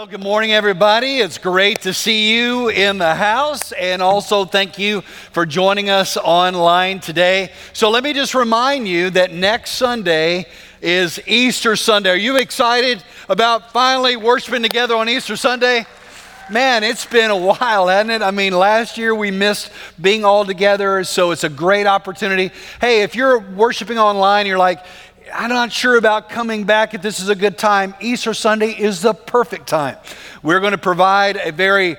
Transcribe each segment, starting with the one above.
Well, good morning, everybody. It's great to see you in the house, and also thank you for joining us online today. So, let me just remind you that next Sunday is Easter Sunday. Are you excited about finally worshiping together on Easter Sunday? Man, it's been a while, hasn't it? I mean, last year we missed being all together, so it's a great opportunity. Hey, if you're worshiping online, you're like, I'm not sure about coming back if this is a good time. Easter Sunday is the perfect time. We're going to provide a very,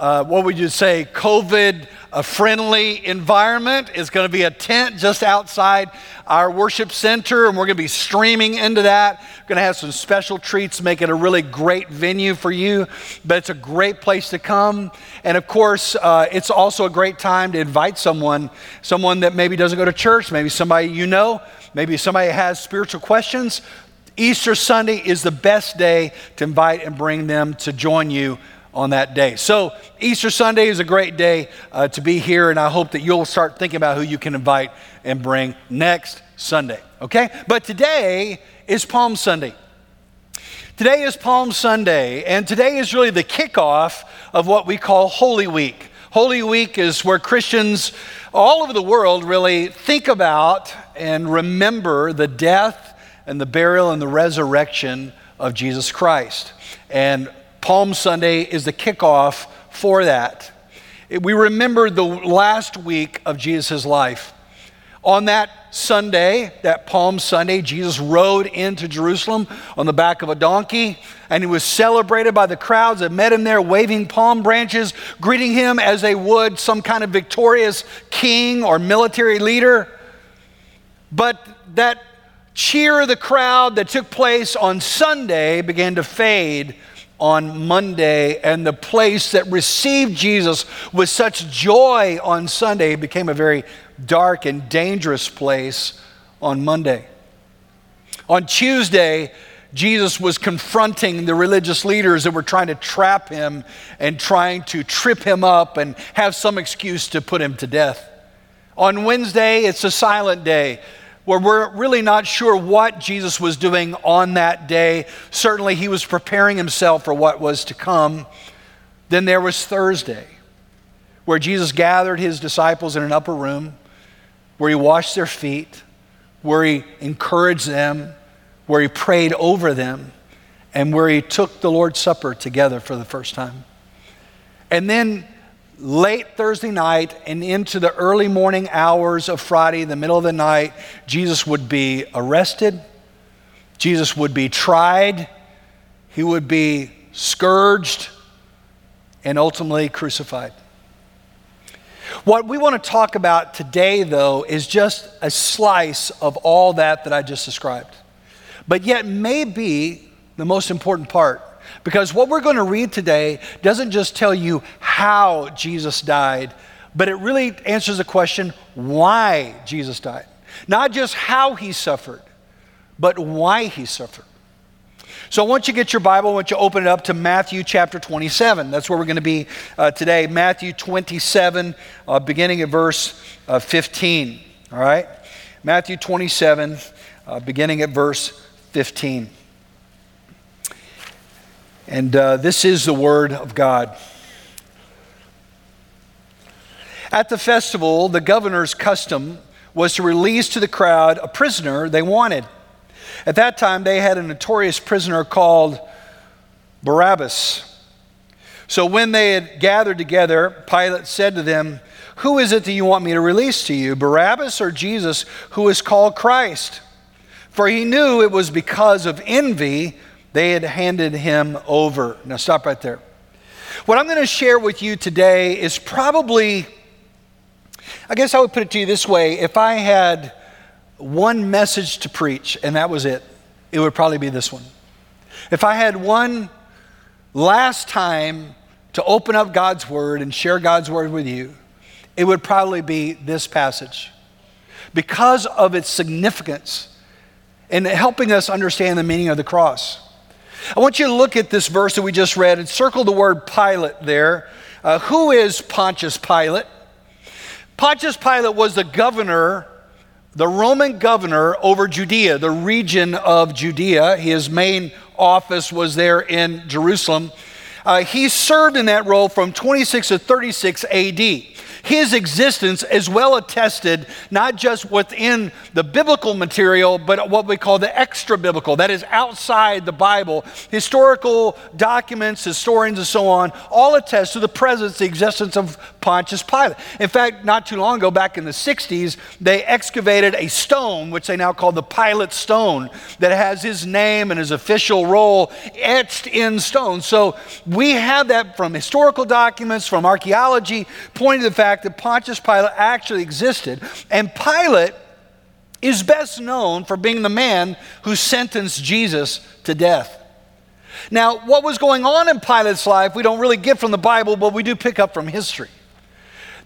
uh, what would you say, COVID friendly environment. It's going to be a tent just outside our worship center, and we're going to be streaming into that. We're going to have some special treats, make it a really great venue for you. But it's a great place to come. And of course, uh, it's also a great time to invite someone, someone that maybe doesn't go to church, maybe somebody you know Maybe somebody has spiritual questions. Easter Sunday is the best day to invite and bring them to join you on that day. So, Easter Sunday is a great day uh, to be here, and I hope that you'll start thinking about who you can invite and bring next Sunday, okay? But today is Palm Sunday. Today is Palm Sunday, and today is really the kickoff of what we call Holy Week. Holy Week is where Christians all over the world really think about and remember the death and the burial and the resurrection of Jesus Christ. And Palm Sunday is the kickoff for that. We remember the last week of Jesus' life. On that Sunday, that Palm Sunday, Jesus rode into Jerusalem on the back of a donkey, and he was celebrated by the crowds that met him there, waving palm branches, greeting him as they would some kind of victorious king or military leader. But that cheer of the crowd that took place on Sunday began to fade on Monday, and the place that received Jesus with such joy on Sunday became a very dark and dangerous place on Monday. On Tuesday, Jesus was confronting the religious leaders that were trying to trap him and trying to trip him up and have some excuse to put him to death. On Wednesday, it's a silent day where we're really not sure what Jesus was doing on that day. Certainly, he was preparing himself for what was to come. Then there was Thursday, where Jesus gathered his disciples in an upper room, where he washed their feet, where he encouraged them, where he prayed over them, and where he took the Lord's Supper together for the first time. And then late Thursday night and into the early morning hours of Friday, the middle of the night, Jesus would be arrested, Jesus would be tried, he would be scourged, and ultimately crucified. What we want to talk about today, though, is just a slice of all that that I just described, but yet may be the most important part because what we're going to read today doesn't just tell you how Jesus died, but it really answers the question why Jesus died. Not just how he suffered, but why he suffered. So want you get your Bible, I want you to open it up to Matthew chapter 27. That's where we're going to be uh, today. Matthew 27, uh, beginning at verse uh, 15. All right? Matthew 27, uh, beginning at verse 15. And uh, this is the Word of God. At the festival, the governor's custom was to release to the crowd a prisoner they wanted. At that time, they had a notorious prisoner called Barabbas. So when they had gathered together, Pilate said to them, Who is it that you want me to release to you, Barabbas or Jesus, who is called Christ? For he knew it was because of envy they had handed him over. Now, stop right there. What I'm going to share with you today is probably, I guess I would put it to you this way if I had one message to preach and that was it, it would probably be this one. If I had one last time to open up God's Word and share God's Word with you, it would probably be this passage. Because of its significance in helping us understand the meaning of the cross. I want you to look at this verse that we just read and circle the word Pilate there. Uh, who is Pontius Pilate? Pontius Pilate was the governor the Roman governor over Judea, the region of Judea. His main office was there in Jerusalem. Uh, he served in that role from 26 to 36 AD his existence is well attested, not just within the biblical material, but what we call the extra biblical, that is outside the Bible. Historical documents, historians, and so on, all attest to the presence, the existence of Pontius Pilate. In fact, not too long ago, back in the 60s, they excavated a stone, which they now call the Pilate Stone, that has his name and his official role etched in stone. So we have that from historical documents, from archaeology, pointing to the fact fact that Pontius Pilate actually existed. And Pilate is best known for being the man who sentenced Jesus to death. Now, what was going on in Pilate's life, we don't really get from the Bible, but we do pick up from history.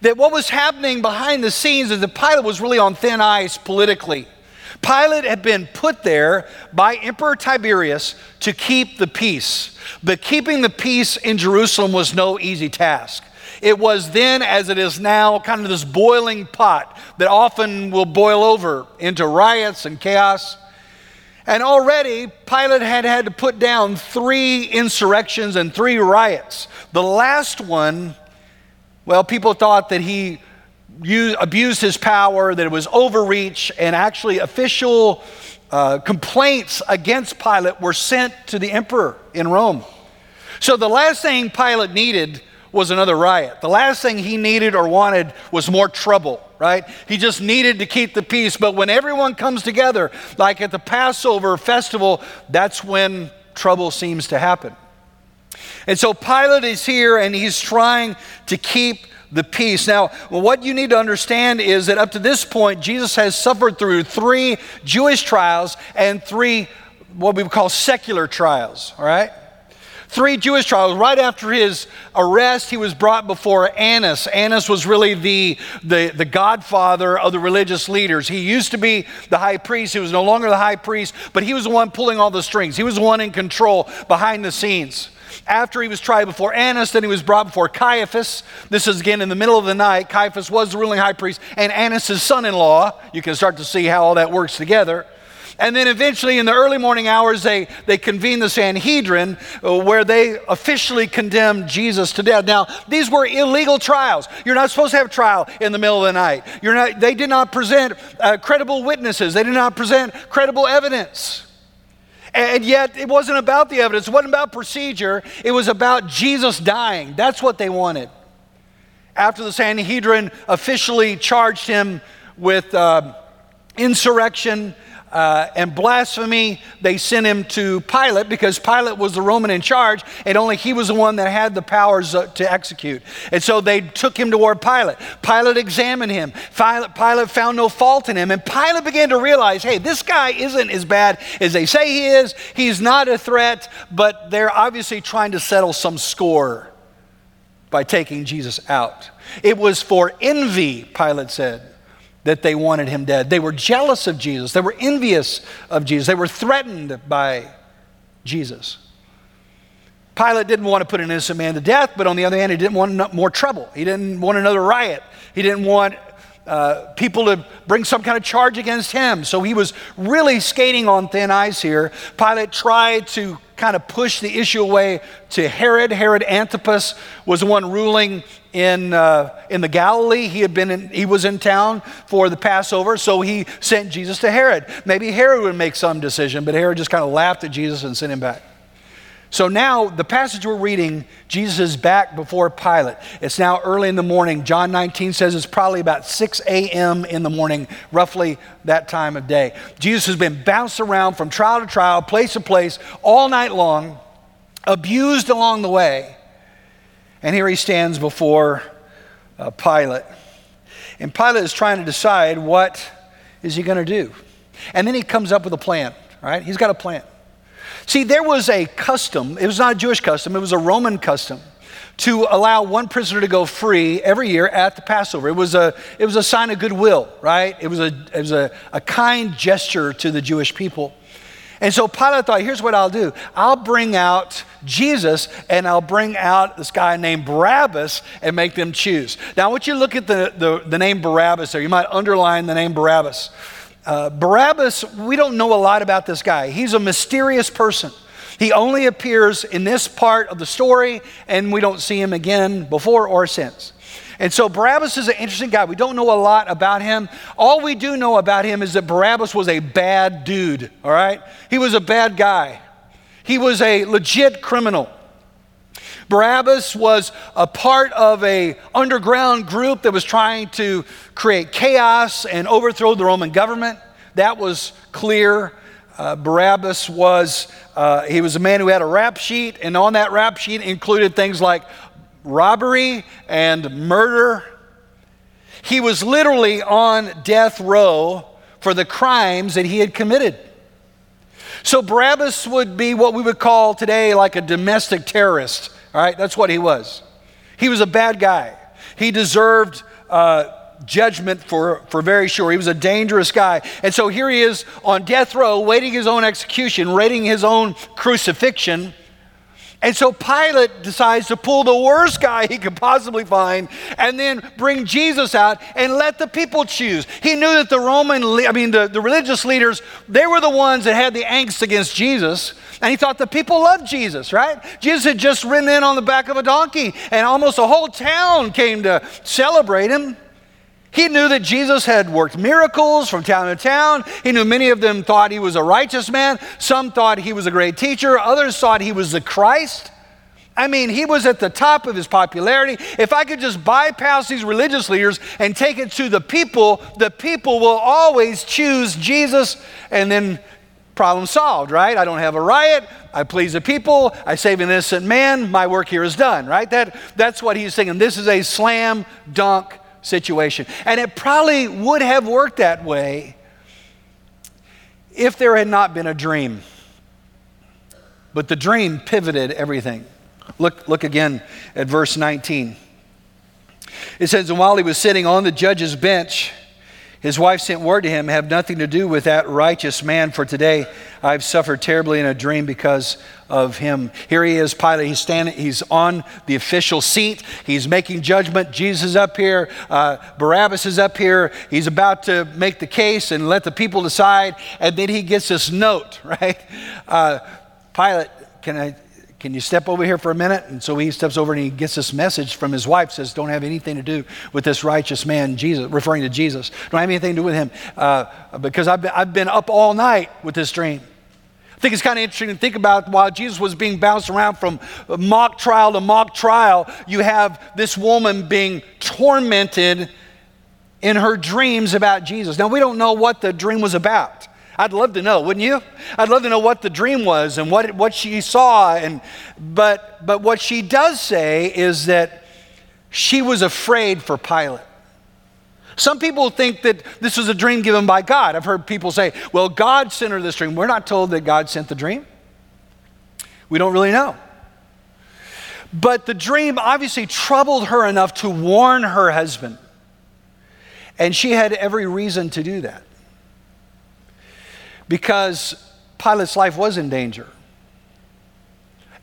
That what was happening behind the scenes is that Pilate was really on thin ice politically. Pilate had been put there by Emperor Tiberius to keep the peace. But keeping the peace in Jerusalem was no easy task. It was then, as it is now, kind of this boiling pot that often will boil over into riots and chaos. And already, Pilate had had to put down three insurrections and three riots. The last one, well, people thought that he used, abused his power, that it was overreach, and actually, official uh, complaints against Pilate were sent to the emperor in Rome. So, the last thing Pilate needed was another riot. The last thing he needed or wanted was more trouble, right? He just needed to keep the peace. But when everyone comes together, like at the Passover festival, that's when trouble seems to happen. And so Pilate is here and he's trying to keep the peace. Now, what you need to understand is that up to this point, Jesus has suffered through three Jewish trials and three what we would call secular trials, all right? Three Jewish trials. Right after his arrest, he was brought before Annas. Annas was really the, the, the godfather of the religious leaders. He used to be the high priest. He was no longer the high priest, but he was the one pulling all the strings. He was the one in control behind the scenes. After he was tried before Annas, then he was brought before Caiaphas. This is again in the middle of the night. Caiaphas was the ruling high priest and Annas' son in law. You can start to see how all that works together. And then eventually, in the early morning hours, they, they convened the Sanhedrin uh, where they officially condemned Jesus to death. Now, these were illegal trials. You're not supposed to have a trial in the middle of the night. You're not, they did not present uh, credible witnesses, they did not present credible evidence. And yet, it wasn't about the evidence, it wasn't about procedure, it was about Jesus dying. That's what they wanted. After the Sanhedrin officially charged him with uh, insurrection, uh, and blasphemy, they sent him to Pilate because Pilate was the Roman in charge, and only he was the one that had the powers to execute. And so they took him toward Pilate. Pilate examined him. Pilate, Pilate found no fault in him, and Pilate began to realize hey, this guy isn't as bad as they say he is. He's not a threat, but they're obviously trying to settle some score by taking Jesus out. It was for envy, Pilate said that they wanted him dead. They were jealous of Jesus. They were envious of Jesus. They were threatened by Jesus. Pilate didn't want to put an innocent man to death, but on the other hand, he didn't want more trouble. He didn't want another riot. He didn't want uh, people to bring some kind of charge against him. So he was really skating on thin ice here. Pilate tried to kind of push the issue away to Herod. Herod Antipas was the one ruling in, uh, in the Galilee. He, had been in, he was in town for the Passover, so he sent Jesus to Herod. Maybe Herod would make some decision, but Herod just kind of laughed at Jesus and sent him back. So now, the passage we're reading, Jesus is back before Pilate. It's now early in the morning. John 19 says it's probably about 6 a.m. in the morning, roughly that time of day. Jesus has been bounced around from trial to trial, place to place, all night long, abused along the way. And here he stands before uh, Pilate. And Pilate is trying to decide what is he going to do. And then he comes up with a plan, right? He's got a plan. See, there was a custom, it was not a Jewish custom, it was a Roman custom to allow one prisoner to go free every year at the Passover. It was a, it was a sign of goodwill, right? It was, a, it was a, a kind gesture to the Jewish people. And so Pilate thought, here's what I'll do I'll bring out Jesus and I'll bring out this guy named Barabbas and make them choose. Now, I want you to look at the, the, the name Barabbas there. You might underline the name Barabbas. Uh, Barabbas, we don't know a lot about this guy. He's a mysterious person. He only appears in this part of the story, and we don't see him again before or since. And so Barabbas is an interesting guy. We don't know a lot about him. All we do know about him is that Barabbas was a bad dude, all right? He was a bad guy. He was a legit criminal. Barabbas was a part of a underground group that was trying to create chaos and overthrow the Roman government. That was clear. Uh, Barabbas was uh, he was a man who had a rap sheet, and on that rap sheet included things like robbery and murder. He was literally on death row for the crimes that he had committed. So Barabbas would be what we would call today like a domestic terrorist. All right, that's what he was. He was a bad guy. He deserved uh, judgment for, for very sure. He was a dangerous guy. And so here he is on death row, waiting his own execution, waiting his own crucifixion. And so Pilate decides to pull the worst guy he could possibly find and then bring Jesus out and let the people choose. He knew that the Roman, I mean, the, the religious leaders, they were the ones that had the angst against Jesus. And he thought the people loved Jesus, right? Jesus had just ridden in on the back of a donkey and almost a whole town came to celebrate him. He knew that Jesus had worked miracles from town to town. He knew many of them thought he was a righteous man. Some thought he was a great teacher. Others thought he was the Christ. I mean, he was at the top of his popularity. If I could just bypass these religious leaders and take it to the people, the people will always choose Jesus and then problem solved, right? I don't have a riot. I please the people. I save an innocent man. My work here is done, right? That, that's what he's saying. This is a slam dunk situation. And it probably would have worked that way if there had not been a dream. But the dream pivoted everything. Look, look again at verse 19. It says, And while he was sitting on the judge's bench, his wife sent word to him, Have nothing to do with that righteous man, for today I've suffered terribly in a dream because of him. Here he is, Pilate. He's standing, he's on the official seat. He's making judgment. Jesus up here. Uh, Barabbas is up here. He's about to make the case and let the people decide. And then he gets this note, right? Uh, Pilate, can I can you step over here for a minute? And so he steps over and he gets this message from his wife, says, Don't have anything to do with this righteous man, Jesus, referring to Jesus. Don't have anything to do with him uh, because I've been, I've been up all night with this dream. I think it's kind of interesting to think about while Jesus was being bounced around from mock trial to mock trial, you have this woman being tormented in her dreams about Jesus. Now, we don't know what the dream was about. I'd love to know, wouldn't you? I'd love to know what the dream was and what, what she saw. And, but, but what she does say is that she was afraid for Pilate. Some people think that this was a dream given by God. I've heard people say, well, God sent her this dream. We're not told that God sent the dream. We don't really know. But the dream obviously troubled her enough to warn her husband. And she had every reason to do that because Pilate's life was in danger.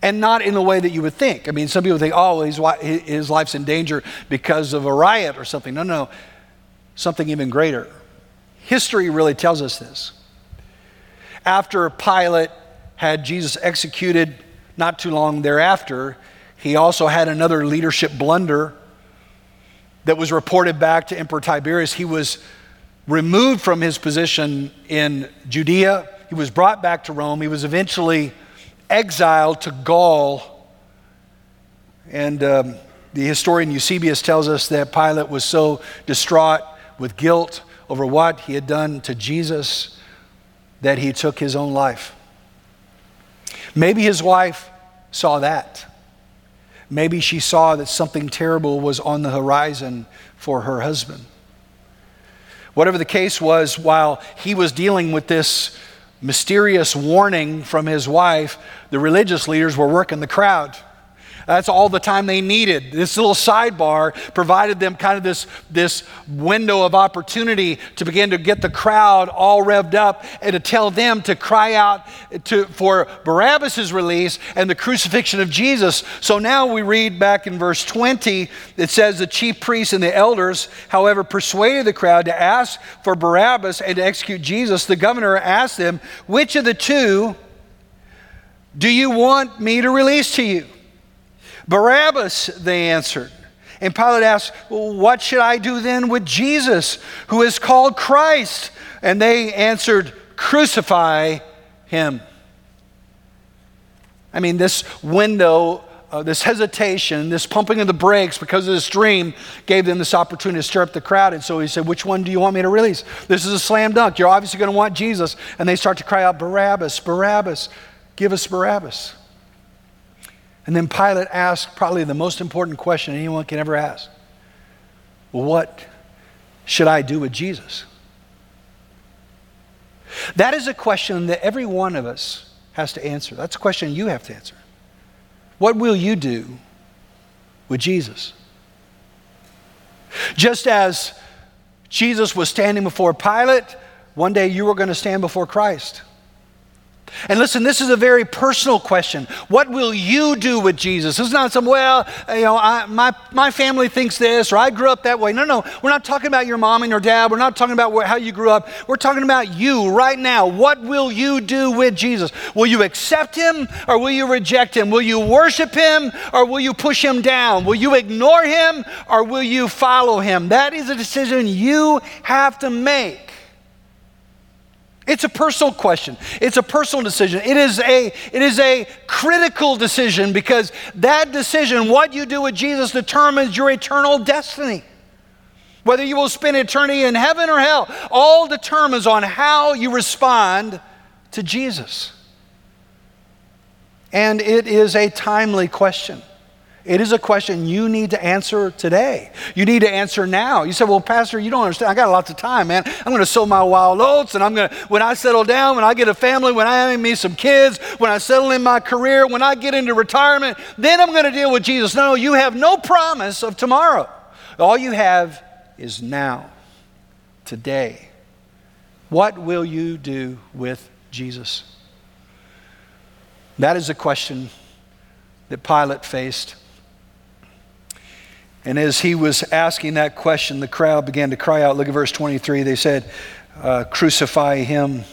And not in the way that you would think. I mean, some people think, oh, his, his life's in danger because of a riot or something. No, no, something even greater. History really tells us this. After Pilate had Jesus executed not too long thereafter, he also had another leadership blunder that was reported back to Emperor Tiberius. He was removed from his position in Judea. He was brought back to Rome. He was eventually exiled to Gaul. And um, the historian Eusebius tells us that Pilate was so distraught with guilt over what he had done to Jesus that he took his own life. Maybe his wife saw that. Maybe she saw that something terrible was on the horizon for her husband. Whatever the case was, while he was dealing with this mysterious warning from his wife, the religious leaders were working the crowd. That's all the time they needed. This little sidebar provided them kind of this, this window of opportunity to begin to get the crowd all revved up and to tell them to cry out to, for Barabbas' release and the crucifixion of Jesus. So now we read back in verse 20, it says, The chief priests and the elders, however, persuaded the crowd to ask for Barabbas and to execute Jesus. The governor asked them, Which of the two do you want me to release to you? Barabbas, they answered. And Pilate asked, well, What should I do then with Jesus, who is called Christ? And they answered, Crucify him. I mean, this window, uh, this hesitation, this pumping of the brakes because of this dream gave them this opportunity to stir up the crowd. And so he said, Which one do you want me to release? This is a slam dunk. You're obviously going to want Jesus. And they start to cry out, Barabbas, Barabbas, give us Barabbas. And then Pilate asked probably the most important question anyone can ever ask what should I do with Jesus? That is a question that every one of us has to answer. That's a question you have to answer. What will you do with Jesus? Just as Jesus was standing before Pilate, one day you were going to stand before Christ. And listen, this is a very personal question. What will you do with Jesus? It's not some, well, you know, I, my, my family thinks this, or I grew up that way. No, no, we're not talking about your mom and your dad. We're not talking about how you grew up. We're talking about you right now. What will you do with Jesus? Will you accept him, or will you reject him? Will you worship him, or will you push him down? Will you ignore him, or will you follow him? That is a decision you have to make. It's a personal question. It's a personal decision. It is a, it is a critical decision because that decision, what you do with Jesus, determines your eternal destiny. Whether you will spend eternity in heaven or hell, all determines on how you respond to Jesus. And it is a timely question. It is a question you need to answer today. You need to answer now. You say, Well, Pastor, you don't understand. I got lots of time, man. I'm going to sow my wild oats, and I'm going to, when I settle down, when I get a family, when I have me some kids, when I settle in my career, when I get into retirement, then I'm going to deal with Jesus. No, you have no promise of tomorrow. All you have is now, today. What will you do with Jesus? That is a question that Pilate faced. And as he was asking that question, the crowd began to cry out. Look at verse 23. They said, uh, Crucify him.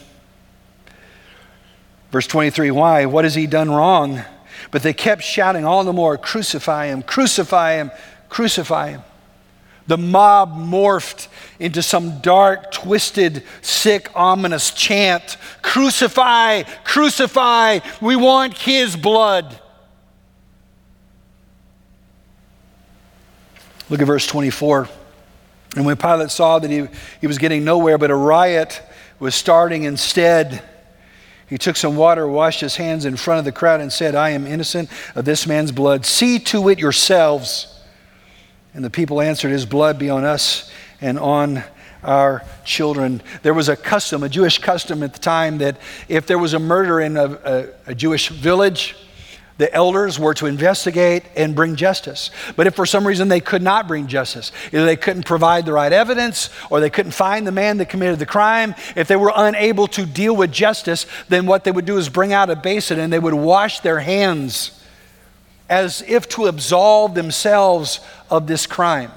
Verse 23 Why? What has he done wrong? But they kept shouting all the more, Crucify him, crucify him, crucify him. The mob morphed into some dark, twisted, sick, ominous chant Crucify, crucify, we want his blood. Look at verse 24. And when Pilate saw that he, he was getting nowhere, but a riot was starting instead, he took some water, washed his hands in front of the crowd, and said, I am innocent of this man's blood. See to it yourselves. And the people answered, His blood be on us and on our children. There was a custom, a Jewish custom at the time, that if there was a murder in a, a, a Jewish village, the elders were to investigate and bring justice. But if for some reason they could not bring justice, either they couldn't provide the right evidence or they couldn't find the man that committed the crime, if they were unable to deal with justice, then what they would do is bring out a basin and they would wash their hands as if to absolve themselves of this crime.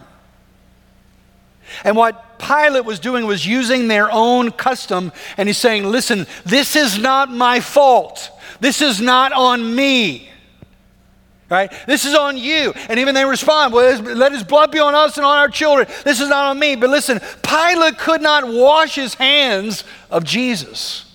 And what Pilate was doing was using their own custom, and he's saying, Listen, this is not my fault. This is not on me right? This is on you. And even they respond, well, let his blood be on us and on our children. This is not on me. But listen, Pilate could not wash his hands of Jesus.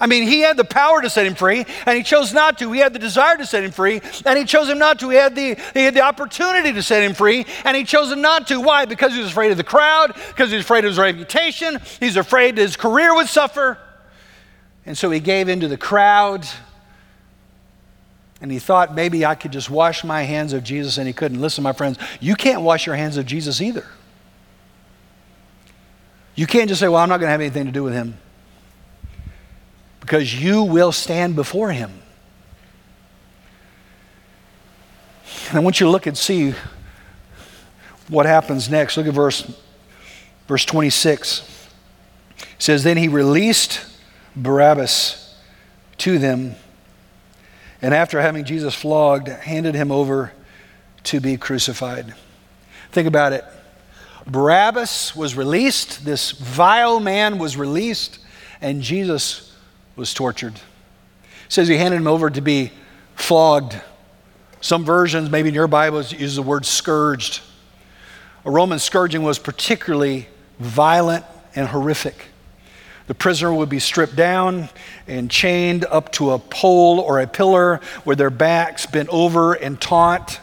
I mean, he had the power to set him free, and he chose not to. He had the desire to set him free, and he chose him not to. He had the, he had the opportunity to set him free, and he chose him not to. Why? Because he was afraid of the crowd, because he was afraid of his reputation, he's afraid his career would suffer. And so he gave in to the crowd, and he thought maybe I could just wash my hands of Jesus, and he couldn't. Listen, my friends, you can't wash your hands of Jesus either. You can't just say, Well, I'm not going to have anything to do with him. Because you will stand before him. And I want you to look and see what happens next. Look at verse, verse 26. It says, Then he released Barabbas to them, and after having Jesus flogged, handed him over to be crucified. Think about it. Barabbas was released, this vile man was released, and Jesus was tortured. It says he handed him over to be flogged. Some versions, maybe in your Bibles, use the word scourged. A Roman scourging was particularly violent and horrific. The prisoner would be stripped down and chained up to a pole or a pillar with their backs bent over and taut.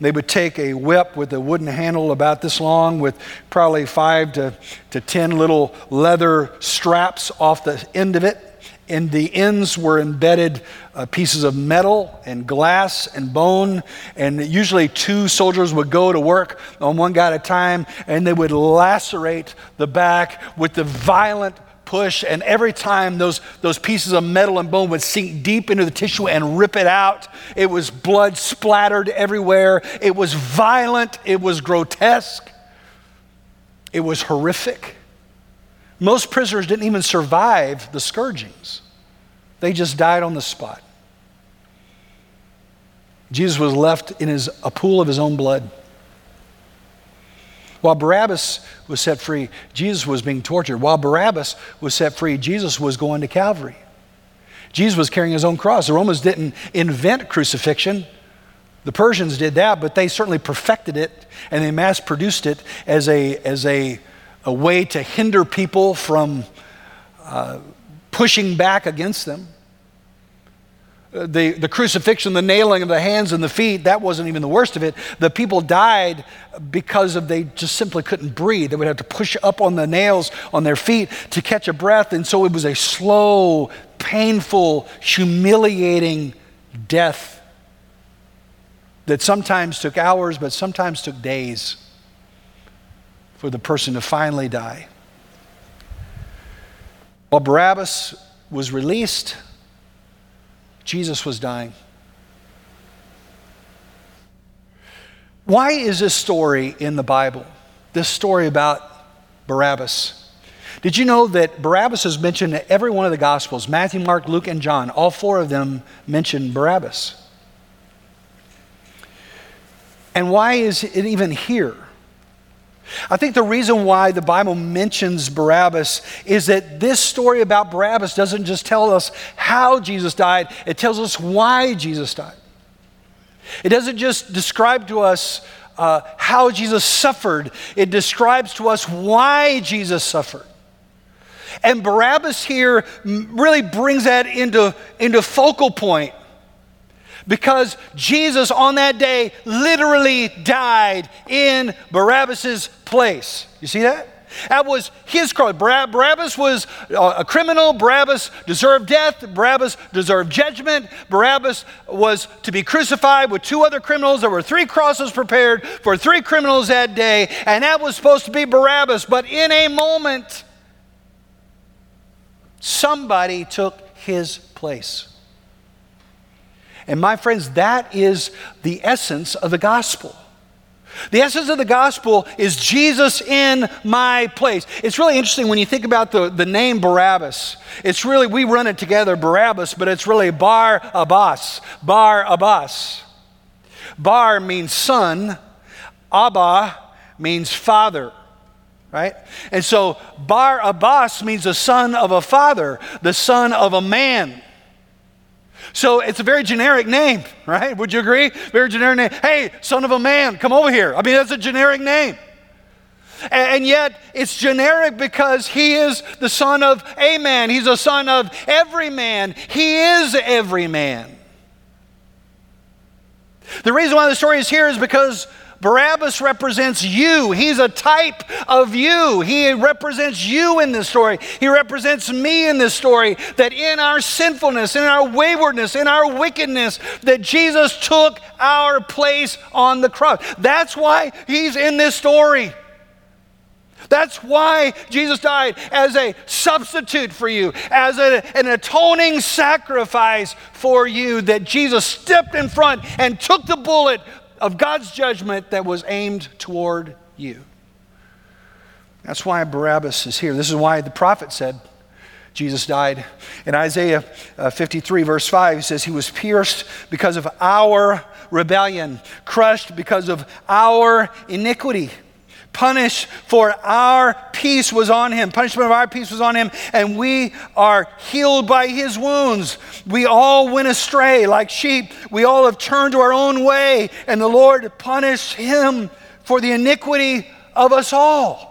They would take a whip with a wooden handle about this long with probably five to, to ten little leather straps off the end of it. In the ends were embedded uh, pieces of metal and glass and bone. And usually, two soldiers would go to work on one guy at a time, and they would lacerate the back with the violent push. And every time those, those pieces of metal and bone would sink deep into the tissue and rip it out, it was blood splattered everywhere. It was violent, it was grotesque, it was horrific. Most prisoners didn't even survive the scourgings, they just died on the spot. Jesus was left in his, a pool of his own blood. While Barabbas was set free, Jesus was being tortured. While Barabbas was set free, Jesus was going to Calvary. Jesus was carrying his own cross. The Romans didn't invent crucifixion. The Persians did that, but they certainly perfected it and they mass produced it as a, as a a way to hinder people from uh, pushing back against them. Uh, the, the crucifixion, the nailing of the hands and the feet, that wasn't even the worst of it. The people died because of they just simply couldn't breathe. They would have to push up on the nails on their feet to catch a breath. And so it was a slow, painful, humiliating death that sometimes took hours, but sometimes took days for the person to finally die. While Barabbas was released, Jesus was dying. Why is this story in the Bible? This story about Barabbas. Did you know that Barabbas is mentioned in every one of the Gospels? Matthew, Mark, Luke, and John. All four of them mention Barabbas. And why is it even here? I think the reason why the Bible mentions Barabbas is that this story about Barabbas doesn't just tell us how Jesus died, it tells us why Jesus died. It doesn't just describe to us uh, how Jesus suffered, it describes to us why Jesus suffered. And Barabbas here really brings that into, into focal point because Jesus on that day literally died in Barabbas's place. You see that? That was his cross. Barabbas was uh, a criminal. Barabbas deserved death. Barabbas deserved judgment. Barabbas was to be crucified with two other criminals. There were three crosses prepared for three criminals that day, and that was supposed to be Barabbas. But in a moment, somebody took his place. And my friends, that is the essence of the gospel. The essence of the gospel is Jesus in my place. It's really interesting when you think about the, the name Barabbas. It's really, we run it together, Barabbas, but it's really Bar Abbas. Bar Abbas. Bar means son, Abba means father right? And so Bar Abbas means the son of a father, the son of a man. So it's a very generic name, right? Would you agree? Very generic name. Hey, son of a man, come over here. I mean, that's a generic name. And yet, it's generic because he is the son of a man. He's a son of every man. He is every man. The reason why the story is here is because Barabbas represents you. He's a type of you. He represents you in this story. He represents me in this story. That in our sinfulness, in our waywardness, in our wickedness, that Jesus took our place on the cross. That's why he's in this story. That's why Jesus died as a substitute for you, as a, an atoning sacrifice for you, that Jesus stepped in front and took the bullet of God's judgment that was aimed toward you. That's why Barabbas is here. This is why the prophet said Jesus died. In Isaiah uh, 53, verse 5, he says, He was pierced because of our rebellion, crushed because of our iniquity. Punished for our peace was on him. Punishment of our peace was on him, and we are healed by his wounds. We all went astray like sheep. We all have turned to our own way, and the Lord punished him for the iniquity of us all.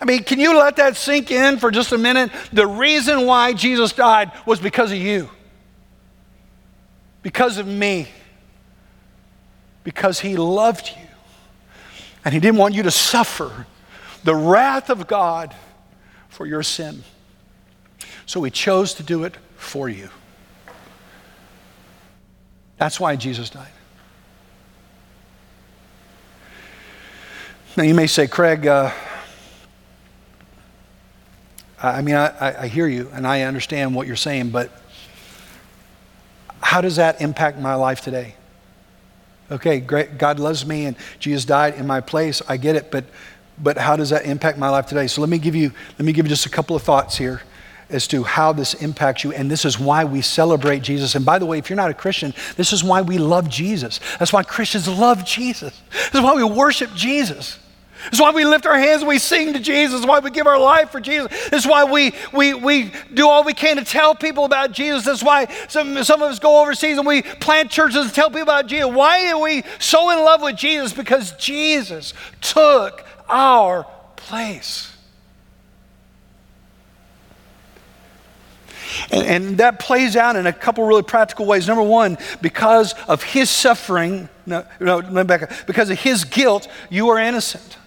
I mean, can you let that sink in for just a minute? The reason why Jesus died was because of you, because of me, because he loved you. And he didn't want you to suffer the wrath of God for your sin. So he chose to do it for you. That's why Jesus died. Now, you may say, Craig, uh, I mean, I, I hear you and I understand what you're saying, but how does that impact my life today? Okay, great. God loves me and Jesus died in my place. I get it, but but how does that impact my life today? So let me give you let me give you just a couple of thoughts here as to how this impacts you and this is why we celebrate Jesus. And by the way, if you're not a Christian, this is why we love Jesus. That's why Christians love Jesus. This is why we worship Jesus. Is why we lift our hands and we sing to Jesus. Why we give our life for Jesus. Is why we, we, we do all we can to tell people about Jesus. That's why some, some of us go overseas and we plant churches and tell people about Jesus. Why are we so in love with Jesus? Because Jesus took our place. And, and, that plays out in a couple really practical ways. Number one, because of his suffering, no, no, back up. Because of his guilt, you are innocent.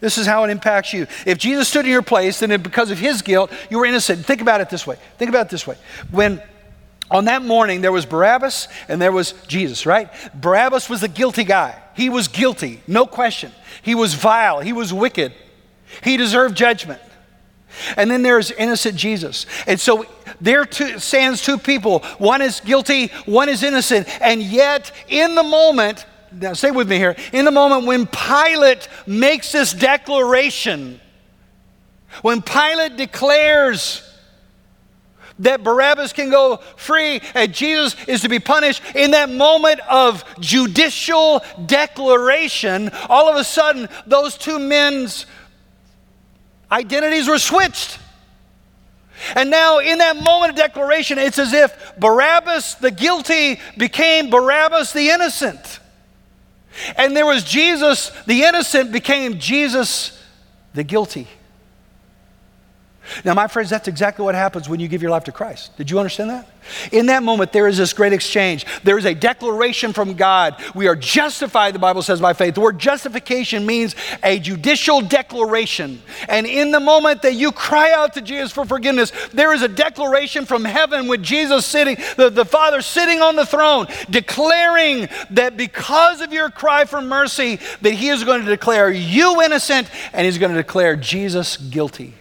This is how it impacts you. If Jesus stood in your place, then because of his guilt, you were innocent. Think about it this way. Think about it this way. When on that morning there was Barabbas and there was Jesus, right? Barabbas was the guilty guy. He was guilty, no question. He was vile, he was wicked. He deserved judgment. And then there's innocent Jesus. And so there two, stands two people. One is guilty, one is innocent. And yet, in the moment, now stay with me here. In the moment when Pilate makes this declaration, when Pilate declares that Barabbas can go free and Jesus is to be punished, in that moment of judicial declaration, all of a sudden those two men's identities were switched. And now, in that moment of declaration, it's as if Barabbas the guilty became Barabbas the innocent. And there was Jesus, the innocent, became Jesus, the guilty. Now, my friends, that's exactly what happens when you give your life to Christ. Did you understand that? In that moment, there is this great exchange. There is a declaration from God. We are justified, the Bible says, by faith. The word justification means a judicial declaration. And in the moment that you cry out to Jesus for forgiveness, there is a declaration from heaven with Jesus sitting, the, the Father sitting on the throne, declaring that because of your cry for mercy, that He is going to declare you innocent and He's going to declare Jesus guilty.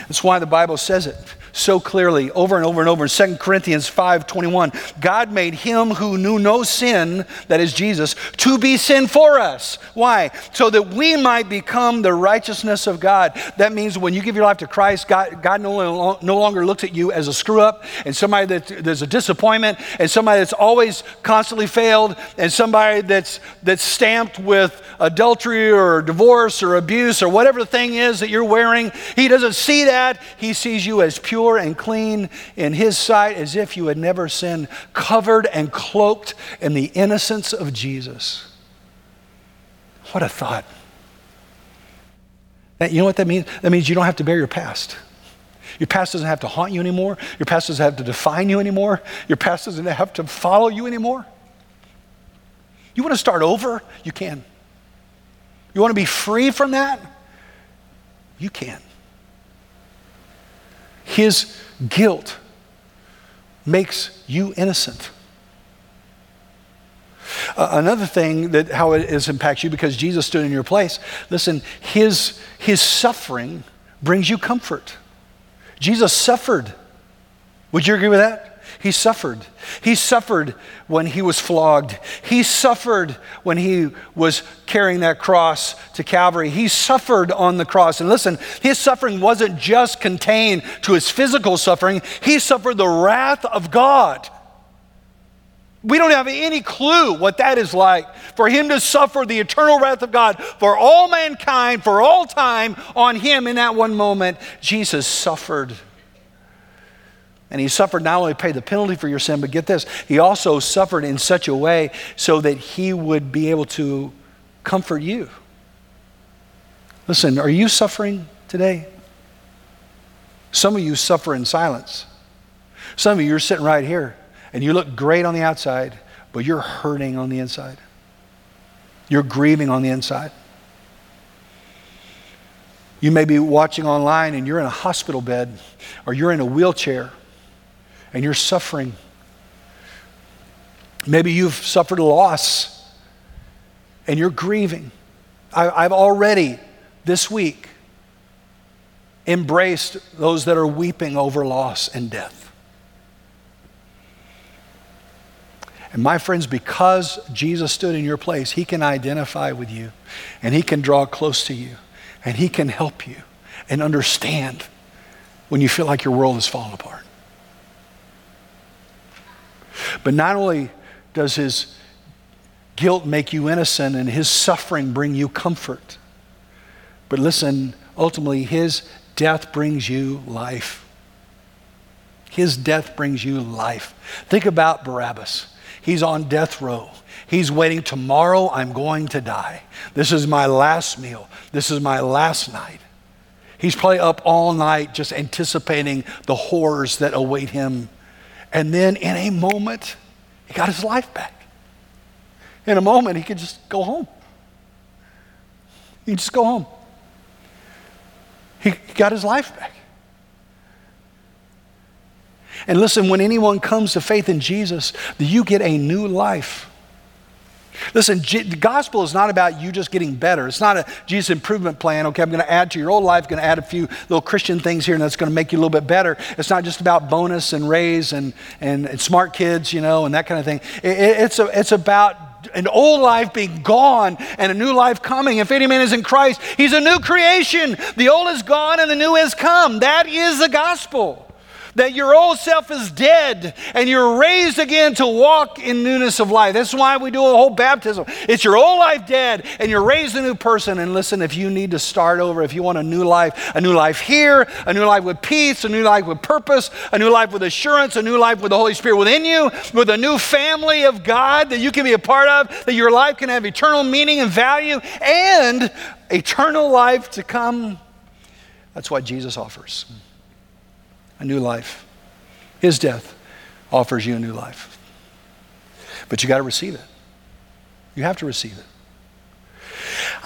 That's why the Bible says it so clearly over and over and over in 2 Corinthians 5:21. God made him who knew no sin, that is Jesus, to be sin for us. Why? So that we might become the righteousness of God. That means when you give your life to Christ, God, God no, no longer looks at you as a screw up and somebody that there's a disappointment and somebody that's always constantly failed and somebody that's that's stamped with adultery or divorce or abuse or whatever the thing is that you're wearing. He doesn't see that. He sees you as pure and clean in His sight as if you had never sinned, covered and cloaked in the innocence of Jesus. What a thought. That, You know what that means? That means you don't have to bear your past. Your past doesn't have to haunt you anymore. Your past doesn't have to define you anymore. Your past doesn't have to follow you anymore. You want to start over? You can. You want to be free from that? You can. His guilt makes you innocent. Another thing that how it is impacts you because Jesus stood in your place. Listen, his his suffering brings you comfort. Jesus suffered. Would you agree with that? He suffered. He suffered when he was flogged. He suffered when he was carrying that cross to Calvary. He suffered on the cross. And listen, his suffering wasn't just contained to his physical suffering, he suffered the wrath of God. We don't have any clue what that is like for him to suffer the eternal wrath of God for all mankind, for all time, on him in that one moment. Jesus suffered. And he suffered not only pay the penalty for your sin, but get this, he also suffered in such a way so that he would be able to comfort you. Listen, are you suffering today? Some of you suffer in silence. Some of you are sitting right here and you look great on the outside, but you're hurting on the inside. You're grieving on the inside. You may be watching online and you're in a hospital bed or you're in a wheelchair and you're suffering. Maybe you've suffered a loss and you're grieving. I, have already this week embraced those that are weeping over loss and death. And my friends, because Jesus stood in your place, He can identify with you and He can draw close to you and He can help you and understand when you feel like your world is falling apart. But not only does his guilt make you innocent and his suffering bring you comfort, but listen, ultimately, his death brings you life. His death brings you life. Think about Barabbas. He's on death row. He's waiting, tomorrow I'm going to die. This is my last meal. This is my last night. He's probably up all night just anticipating the horrors that await him and then in a moment, he got his life back. In a moment, he could just go home. He could just go home. He got his life back. And listen, when anyone comes to faith in Jesus, you get a new life. Listen, the gospel is not about you just getting better. It's not a Jesus improvement plan. Okay, I'm going to add to your old life, going to add a few little Christian things here, and that's going to make you a little bit better. It's not just about bonus and raise and, and, and smart kids, you know, and that kind of thing. It, it's, a, it's about an old life being gone and a new life coming. If any man is in Christ, he's a new creation. The old is gone and the new has come. That is the gospel that your old self is dead and you're raised again to walk in newness of life. That's why we do a whole baptism. It's your old life dead and you're raised a new person. And listen, if you need to start over, if you want a new life, a new life here, a new life with peace, a new life with purpose, a new life with assurance, a new life with the Holy Spirit within you, with a new family of God that you can be a part of, that your life can have eternal meaning and value and eternal life to come. That's what Jesus offers a new life. His death offers you a new life. But you got to receive it. You have to receive it.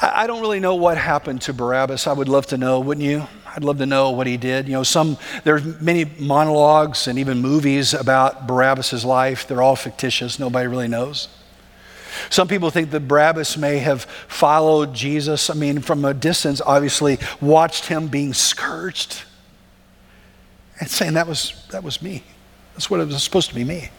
I, I don't really know what happened to Barabbas. I would love to know, wouldn't you? I'd love to know what he did. You know, some there's many monologues and even movies about Barabbas's life. They're all fictitious. Nobody really knows. Some people think that Barabbas may have followed Jesus. I mean, from a distance, obviously, watched him being scourged and saying that was, that was me. That's what it was supposed to be me.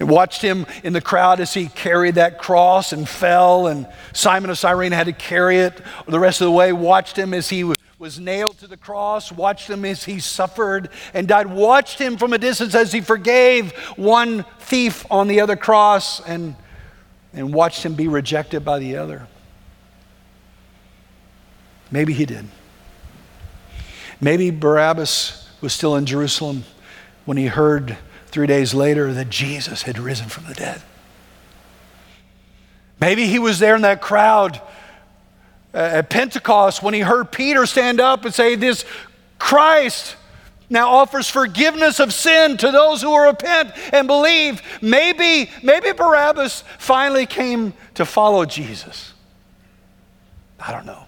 And watched him in the crowd as he carried that cross and fell, and Simon of Cyrene had to carry it the rest of the way. Watched him as he was nailed to the cross, watched him as he suffered and died, watched him from a distance as he forgave one thief on the other cross, and, and watched him be rejected by the other. Maybe he did. Maybe Barabbas was still in Jerusalem when he heard three days later that Jesus had risen from the dead. Maybe he was there in that crowd at Pentecost when he heard Peter stand up and say, This Christ now offers forgiveness of sin to those who repent and believe. Maybe, maybe Barabbas finally came to follow Jesus. I don't know.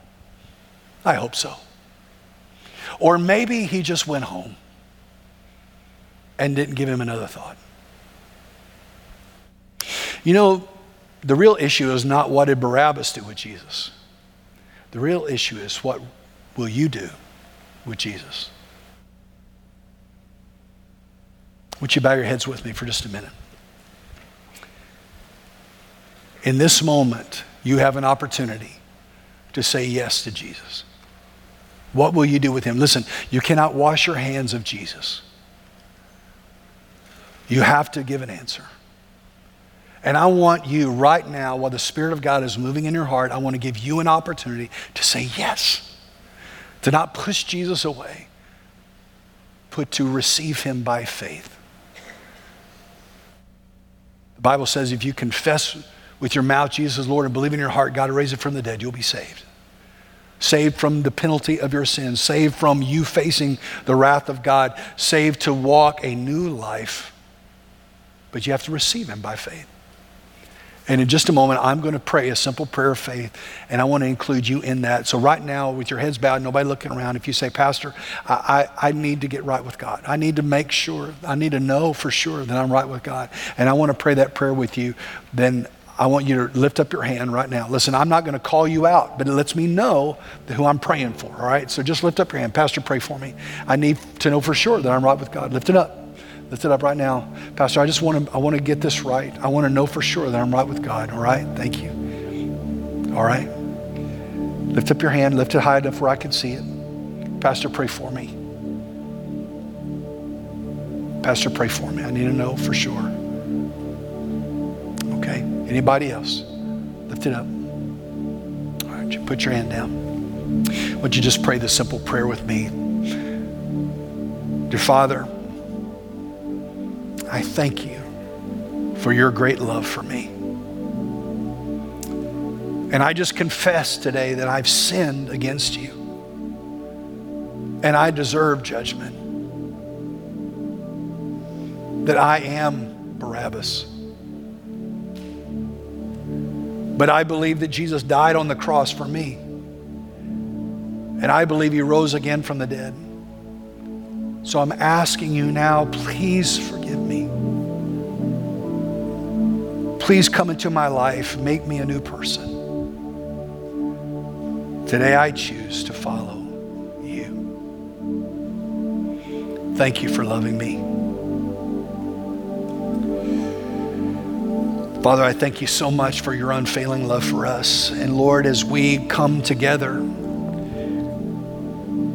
I hope so. Or maybe he just went home and didn't give him another thought. You know, The real issue is not what did Barabbas do with Jesus. The real issue is what will you do with Jesus? Would you bow your heads with me for just a minute? In this moment, you have an opportunity to say yes to Jesus. What will you do with him? Listen, you cannot wash your hands of Jesus. You have to give an answer. And I want you right now, while the Spirit of God is moving in your heart, I want to give you an opportunity to say yes, to not push Jesus away, but to receive him by faith. The Bible says if you confess with your mouth Jesus is Lord and believe in your heart God raised him from the dead, you'll be saved. Saved from the penalty of your sins, saved from you facing the wrath of God, saved to walk a new life. But you have to receive Him by faith. And in just a moment, I'm going to pray a simple prayer of faith, and I want to include you in that. So, right now, with your heads bowed, nobody looking around, if you say, Pastor, I, I, I, need to get right with God, I need to make sure, I need to know for sure that I'm right with God, and I want to pray that prayer with you, then I want you to lift up your hand right now. Listen, I'm not going to call you out, but it lets me know who I'm praying for, all right? So just lift up your hand. Pastor, pray for me. I need to know for sure that I'm right with God. Lift it up. Lift it up right now. Pastor, I just want to I want to get this right. I want to know for sure that I'm right with God, all right? Thank you. All right? Lift up your hand. Lift it high enough where I can see it. Pastor, pray for me. Pastor, pray for me. I need to know for sure. Anybody else? Lift it up. All right, you put your hand down. Would you just pray this simple prayer with me? Dear Father, I thank you for your great love for me. And I just confess today that I've sinned against you. And I deserve judgment. That I am Barabbas. But I believe that Jesus died on the cross for me. And I believe he rose again from the dead. So I'm asking you now, please forgive me. Please come into my life, make me a new person. Today I choose to follow you. Thank you for loving me. Father, I thank you so much for your unfailing love for us. And Lord, as we come together,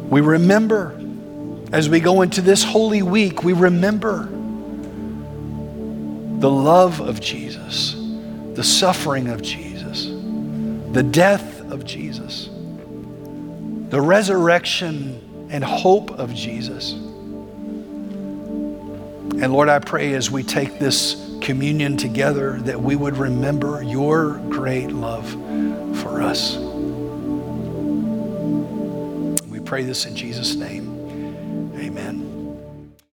we remember as we go into this holy week, we remember the love of Jesus, the suffering of Jesus, the death of Jesus, the resurrection and hope of Jesus. And Lord, I pray as we take this communion together that we would remember your great love for us. We pray this in Jesus' name.